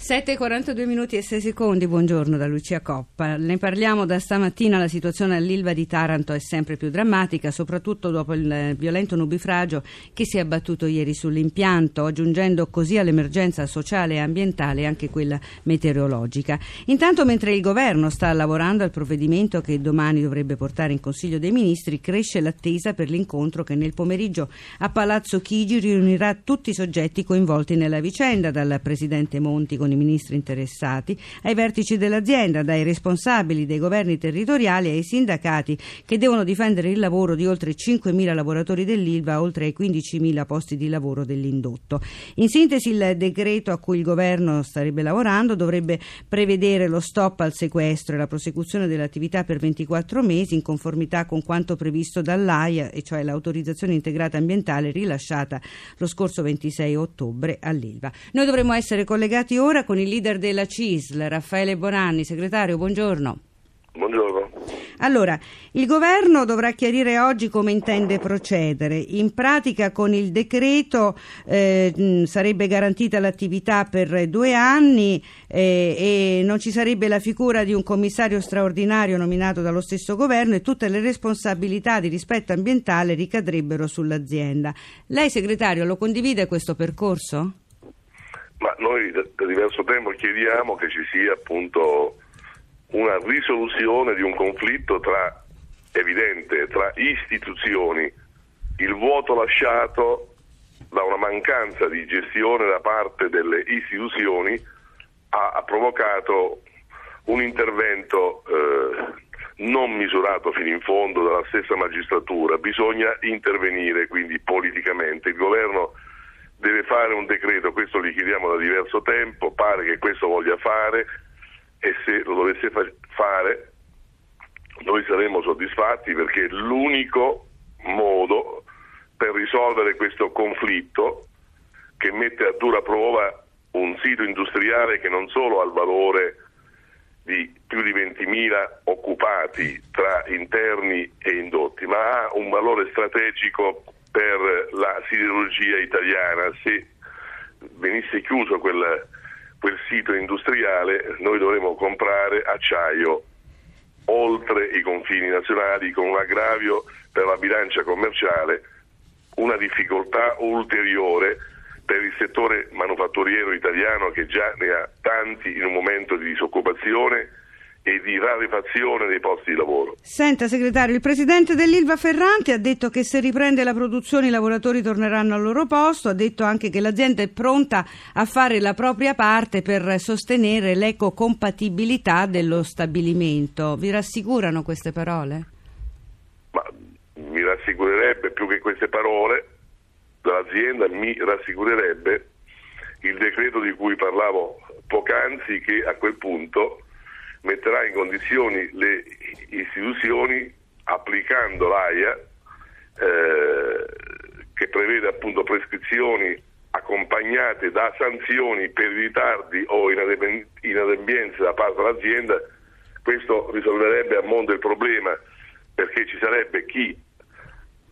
7.42 minuti e 6 secondi, buongiorno da Lucia Coppa. Ne parliamo da stamattina, la situazione all'Ilva di Taranto è sempre più drammatica, soprattutto dopo il violento nubifragio che si è abbattuto ieri sull'impianto, aggiungendo così all'emergenza sociale e ambientale anche quella meteorologica. Intanto, mentre il governo sta lavorando al provvedimento che domani dovrebbe portare in Consiglio dei Ministri, cresce l'attesa per l'incontro che nel pomeriggio a Palazzo Chigi riunirà tutti i soggetti coinvolti nella vicenda, dal Presidente Monti con i ministri interessati, ai vertici dell'azienda, dai responsabili dei governi territoriali ai sindacati che devono difendere il lavoro di oltre 5.000 lavoratori dell'Ilva, oltre ai 15.000 posti di lavoro dell'indotto. In sintesi il decreto a cui il governo starebbe lavorando dovrebbe prevedere lo stop al sequestro e la prosecuzione dell'attività per 24 mesi in conformità con quanto previsto dall'AIA, e cioè l'autorizzazione integrata ambientale rilasciata lo scorso 26 ottobre all'Ilva. Noi dovremmo essere collegati ora con il leader della CISL, Raffaele Bonanni. Segretario, buongiorno. Buongiorno. Allora, il governo dovrà chiarire oggi come intende procedere. In pratica con il decreto eh, sarebbe garantita l'attività per due anni eh, e non ci sarebbe la figura di un commissario straordinario nominato dallo stesso governo e tutte le responsabilità di rispetto ambientale ricadrebbero sull'azienda. Lei, segretario, lo condivide questo percorso? Ma noi da, diverso tempo chiediamo che ci sia appunto una risoluzione di un conflitto tra, evidente tra istituzioni, il vuoto lasciato da una mancanza di gestione da parte delle istituzioni ha, ha provocato un intervento eh, non misurato fino in fondo dalla stessa magistratura, bisogna intervenire quindi politicamente. Il governo deve fare un decreto, questo li chiediamo da diverso tempo, pare che questo voglia fare e se lo dovesse fa- fare noi saremmo soddisfatti perché l'unico modo per risolvere questo conflitto che mette a dura prova un sito industriale che non solo ha il valore di più di 20.000 occupati tra interni e indotti, ma ha un valore strategico per la siderurgia italiana. Se venisse chiuso quel, quel sito industriale noi dovremmo comprare acciaio oltre i confini nazionali con un aggravio per la bilancia commerciale, una difficoltà ulteriore per il settore manufatturiero italiano che già ne ha tanti in un momento di disoccupazione e di rarefazione dei posti di lavoro. Senta segretario, il presidente dell'Ilva Ferranti ha detto che se riprende la produzione i lavoratori torneranno al loro posto, ha detto anche che l'azienda è pronta a fare la propria parte per sostenere l'ecocompatibilità dello stabilimento. Vi rassicurano queste parole? Ma mi rassicurerebbe più che queste parole dall'azienda, mi rassicurerebbe il decreto di cui parlavo poc'anzi che a quel punto metterà in condizioni le istituzioni applicando l'AIA eh, che prevede appunto prescrizioni accompagnate da sanzioni per ritardi o inadempienze da parte dell'azienda, questo risolverebbe a mondo il problema perché ci sarebbe chi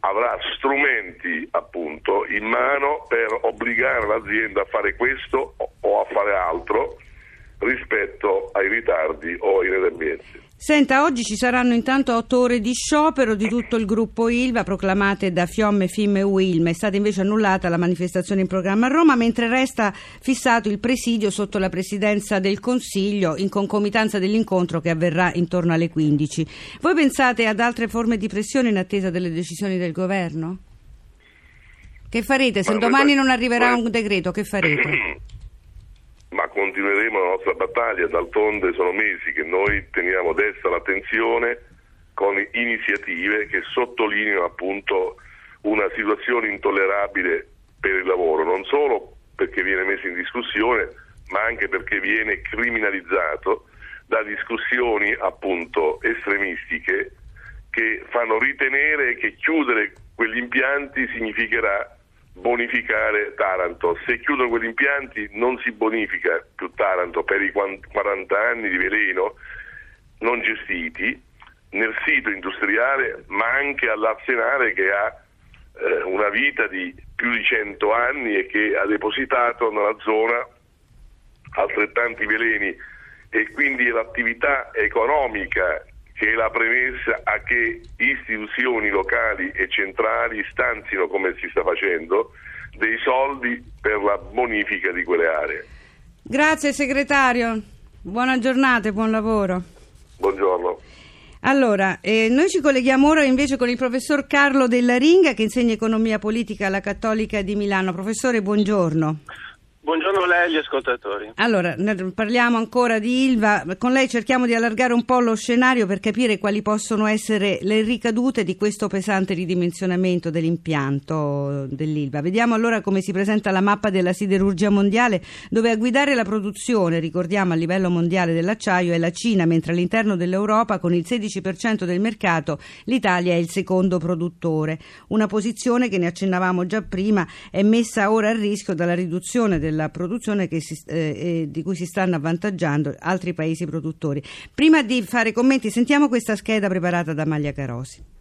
avrà strumenti appunto in mano per obbligare l'azienda a fare questo o a fare altro rispetto ai ritardi o ai inadempienze. Senta, oggi ci saranno intanto otto ore di sciopero di tutto il gruppo ILVA proclamate da Fiomme, FIM e UILM. È stata invece annullata la manifestazione in programma a Roma, mentre resta fissato il presidio sotto la presidenza del Consiglio in concomitanza dell'incontro che avverrà intorno alle 15. Voi pensate ad altre forme di pressione in attesa delle decisioni del governo? Che farete? Se domani non arriverà un decreto, che farete? ma continueremo la nostra battaglia, d'altronde sono mesi che noi teniamo desta l'attenzione con iniziative che sottolineano appunto una situazione intollerabile per il lavoro, non solo perché viene messo in discussione, ma anche perché viene criminalizzato da discussioni appunto estremistiche che fanno ritenere che chiudere quegli impianti significherà bonificare Taranto. Se chiudono quegli impianti non si bonifica più Taranto per i 40 anni di veleno non gestiti nel sito industriale ma anche all'arsenale che ha eh, una vita di più di 100 anni e che ha depositato nella zona altrettanti veleni e quindi l'attività economica che è la premessa a che istituzioni locali e centrali stanzino, come si sta facendo, dei soldi per la bonifica di quelle aree. Grazie segretario, buona giornata e buon lavoro. Buongiorno. Allora, eh, noi ci colleghiamo ora invece con il professor Carlo Della Ringa che insegna economia politica alla Cattolica di Milano. Professore, buongiorno. Buongiorno a lei e agli ascoltatori. Allora, parliamo ancora di Ilva. Con lei cerchiamo di allargare un po' lo scenario per capire quali possono essere le ricadute di questo pesante ridimensionamento dell'impianto dell'Ilva. Vediamo allora come si presenta la mappa della siderurgia mondiale, dove a guidare la produzione, ricordiamo a livello mondiale dell'acciaio, è la Cina, mentre all'interno dell'Europa, con il 16% del mercato, l'Italia è il secondo produttore. Una posizione che ne accennavamo già prima è messa ora a rischio dalla riduzione del della produzione si, eh, di cui si stanno avvantaggiando altri paesi produttori. Prima di fare commenti, sentiamo questa scheda preparata da Maglia Carosi.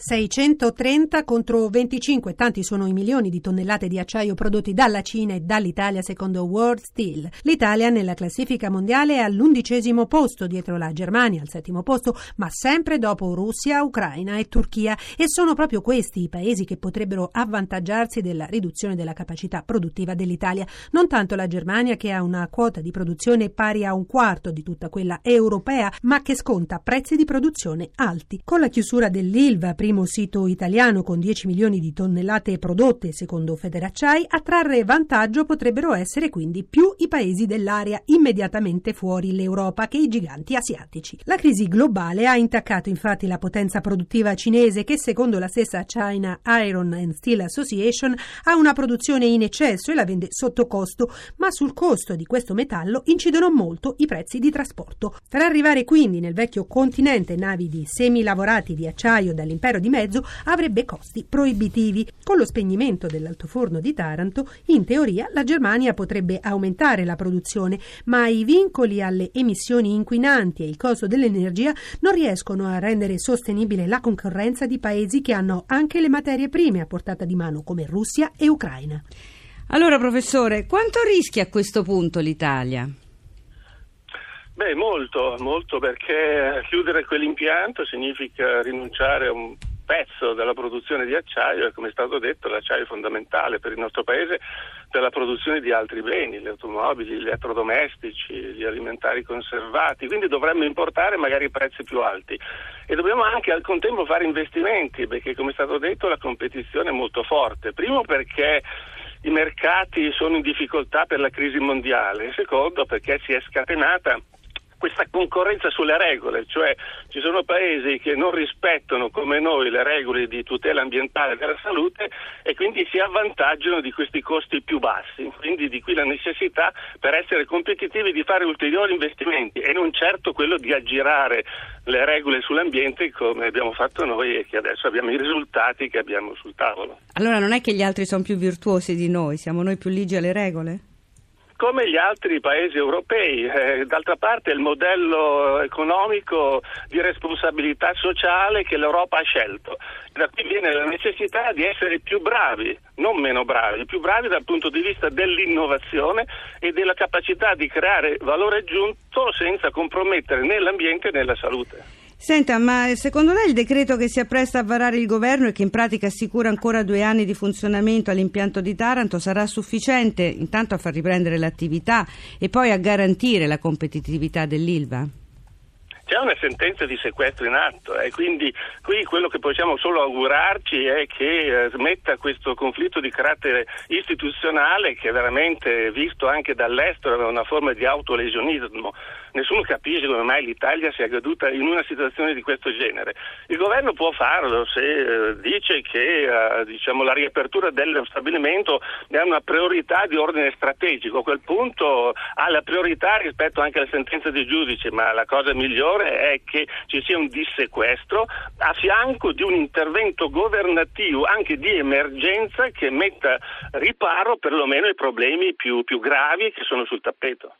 630 contro 25, tanti sono i milioni di tonnellate di acciaio prodotti dalla Cina e dall'Italia secondo World Steel. L'Italia nella classifica mondiale è all'undicesimo posto dietro la Germania al settimo posto, ma sempre dopo Russia, Ucraina e Turchia e sono proprio questi i paesi che potrebbero avvantaggiarsi della riduzione della capacità produttiva dell'Italia, non tanto la Germania che ha una quota di produzione pari a un quarto di tutta quella europea, ma che sconta prezzi di produzione alti. Con la chiusura dell'Ilva primo sito italiano con 10 milioni di tonnellate prodotte, secondo Federacciai, a trarre vantaggio potrebbero essere quindi più i paesi dell'area immediatamente fuori l'Europa che i giganti asiatici. La crisi globale ha intaccato infatti la potenza produttiva cinese che, secondo la stessa China Iron and Steel Association, ha una produzione in eccesso e la vende sotto costo, ma sul costo di questo metallo incidono molto i prezzi di trasporto. Per arrivare quindi nel vecchio continente navi di semi lavorati di acciaio dall'impero euro di mezzo avrebbe costi proibitivi. Con lo spegnimento dell'altoforno di Taranto, in teoria la Germania potrebbe aumentare la produzione, ma i vincoli alle emissioni inquinanti e il costo dell'energia non riescono a rendere sostenibile la concorrenza di paesi che hanno anche le materie prime a portata di mano come Russia e Ucraina. Allora, professore, quanto rischia a questo punto l'Italia? Beh, molto, molto perché chiudere quell'impianto significa rinunciare a un pezzo della produzione di acciaio e come è stato detto l'acciaio è fondamentale per il nostro paese per la produzione di altri beni, le automobili, gli elettrodomestici, gli alimentari conservati, quindi dovremmo importare magari prezzi più alti. E dobbiamo anche al contempo fare investimenti perché come è stato detto la competizione è molto forte, primo perché i mercati sono in difficoltà per la crisi mondiale, secondo perché si è scatenata questa concorrenza sulle regole, cioè ci sono paesi che non rispettano come noi le regole di tutela ambientale e della salute e quindi si avvantaggiano di questi costi più bassi, quindi di qui la necessità per essere competitivi di fare ulteriori investimenti e non certo quello di aggirare le regole sull'ambiente come abbiamo fatto noi e che adesso abbiamo i risultati che abbiamo sul tavolo. Allora non è che gli altri sono più virtuosi di noi, siamo noi più ligi alle regole? Come gli altri paesi europei. Eh, d'altra parte è il modello economico di responsabilità sociale che l'Europa ha scelto. Da qui viene la necessità di essere più bravi, non meno bravi, più bravi dal punto di vista dell'innovazione e della capacità di creare valore aggiunto senza compromettere né l'ambiente né la salute. Senta, ma secondo lei il decreto che si appresta a varare il governo e che in pratica assicura ancora due anni di funzionamento all'impianto di Taranto sarà sufficiente intanto a far riprendere l'attività e poi a garantire la competitività dell'Ilva? C'è una sentenza di sequestro in atto e eh, quindi qui quello che possiamo solo augurarci è che eh, smetta questo conflitto di carattere istituzionale che veramente visto anche dall'estero è una forma di autolesionismo. Nessuno capisce come mai l'Italia sia caduta in una situazione di questo genere. Il governo può farlo se eh, dice che eh, diciamo, la riapertura dello stabilimento è una priorità di ordine strategico. A quel punto ha la priorità rispetto anche alla sentenza di giudice, ma la cosa migliore migliore è che ci sia un dissequestro a fianco di un intervento governativo anche di emergenza che metta riparo perlomeno ai problemi più, più gravi che sono sul tappeto.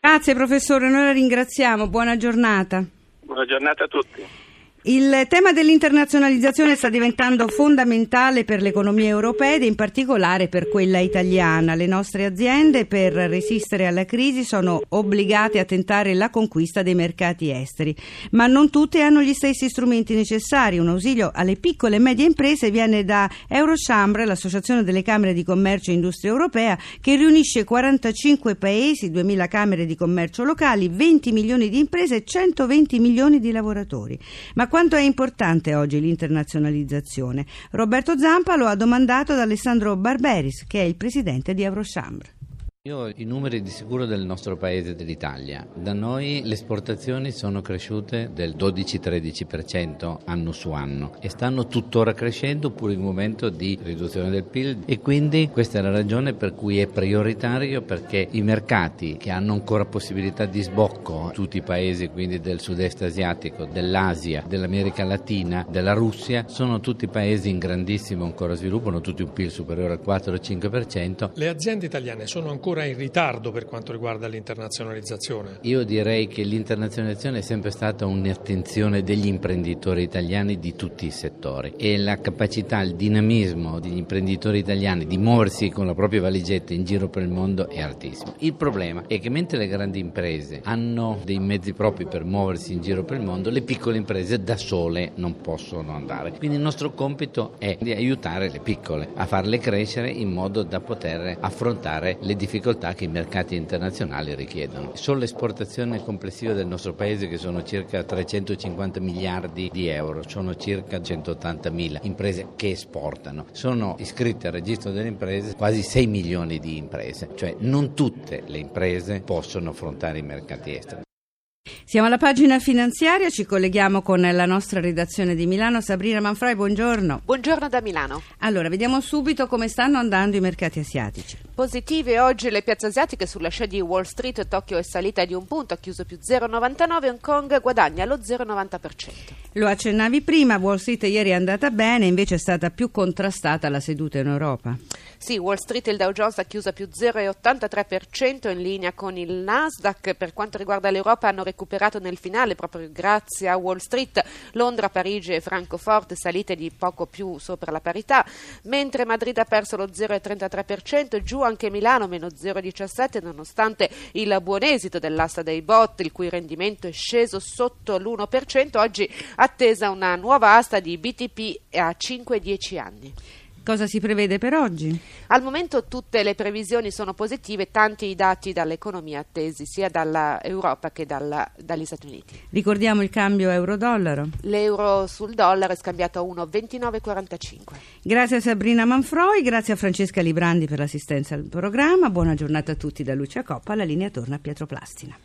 Grazie professore, noi la ringraziamo, buona giornata. Buona giornata a tutti. Il tema dell'internazionalizzazione sta diventando fondamentale per le economie europee ed in particolare per quella italiana. Le nostre aziende per resistere alla crisi sono obbligate a tentare la conquista dei mercati esteri, ma non tutte hanno gli stessi strumenti necessari. Un ausilio alle piccole e medie imprese viene da Eurochambre, l'associazione delle Camere di Commercio e Industria Europea, che riunisce 45 paesi, 2000 camere di commercio locali, 20 milioni di imprese e 120 milioni di lavoratori. Ma quanto è importante oggi l'internazionalizzazione? Roberto Zampa lo ha domandato ad Alessandro Barberis, che è il presidente di Eurochambre. Io ho i numeri di sicuro del nostro paese, dell'Italia. Da noi le esportazioni sono cresciute del 12-13% anno su anno e stanno tuttora crescendo pur in un momento di riduzione del PIL e quindi questa è la ragione per cui è prioritario perché i mercati che hanno ancora possibilità di sbocco, tutti i paesi quindi del sud-est asiatico, dell'Asia, dell'America Latina, della Russia, sono tutti paesi in grandissimo ancora sviluppo, hanno tutti un PIL superiore al 4-5%. Le aziende italiane sono ancora ancora in ritardo per quanto riguarda l'internazionalizzazione? Io direi che l'internazionalizzazione è sempre stata un'attenzione degli imprenditori italiani di tutti i settori e la capacità, il dinamismo degli imprenditori italiani di muoversi con la propria valigetta in giro per il mondo è altissimo. Il problema è che mentre le grandi imprese hanno dei mezzi propri per muoversi in giro per il mondo, le piccole imprese da sole non possono andare. Quindi il nostro compito è di aiutare le piccole a farle crescere in modo da poter affrontare le difficoltà difficoltà che i mercati internazionali richiedono. Sull'esportazione complessiva del nostro paese, che sono circa 350 miliardi di euro, sono circa 180 mila imprese che esportano. Sono iscritte al registro delle imprese quasi 6 milioni di imprese, cioè non tutte le imprese possono affrontare i mercati esteri. Siamo alla pagina finanziaria, ci colleghiamo con la nostra redazione di Milano. Sabrina Manfroi, buongiorno. Buongiorno da Milano. Allora, vediamo subito come stanno andando i mercati asiatici. Positive oggi le piazze asiatiche sulla scia di Wall Street, Tokyo è salita di un punto, ha chiuso più 0,99, Hong Kong guadagna lo 0,90%. Lo accennavi prima, Wall Street ieri è andata bene, invece è stata più contrastata la seduta in Europa. Sì, Wall Street e il Dow Jones ha chiuso più 0,83% in linea con il Nasdaq. Per quanto riguarda l'Europa hanno recuperato nel finale proprio grazie a Wall Street. Londra, Parigi e Francoforte salite di poco più sopra la parità, mentre Madrid ha perso lo 0,33%, giù anche Milano meno 0,17% nonostante il buon esito dell'asta dei bot, il cui rendimento è sceso sotto l'1%. Oggi attesa una nuova asta di BTP a 5-10 anni. Cosa si prevede per oggi? Al momento tutte le previsioni sono positive, tanti i dati dall'economia attesi sia dall'Europa che dalla, dagli Stati Uniti. Ricordiamo il cambio euro-dollaro. L'euro sul dollaro è scambiato a 1,2945. Grazie a Sabrina Manfroi, grazie a Francesca Librandi per l'assistenza al programma. Buona giornata a tutti da Lucia Coppa. La linea torna a Pietro Plastina.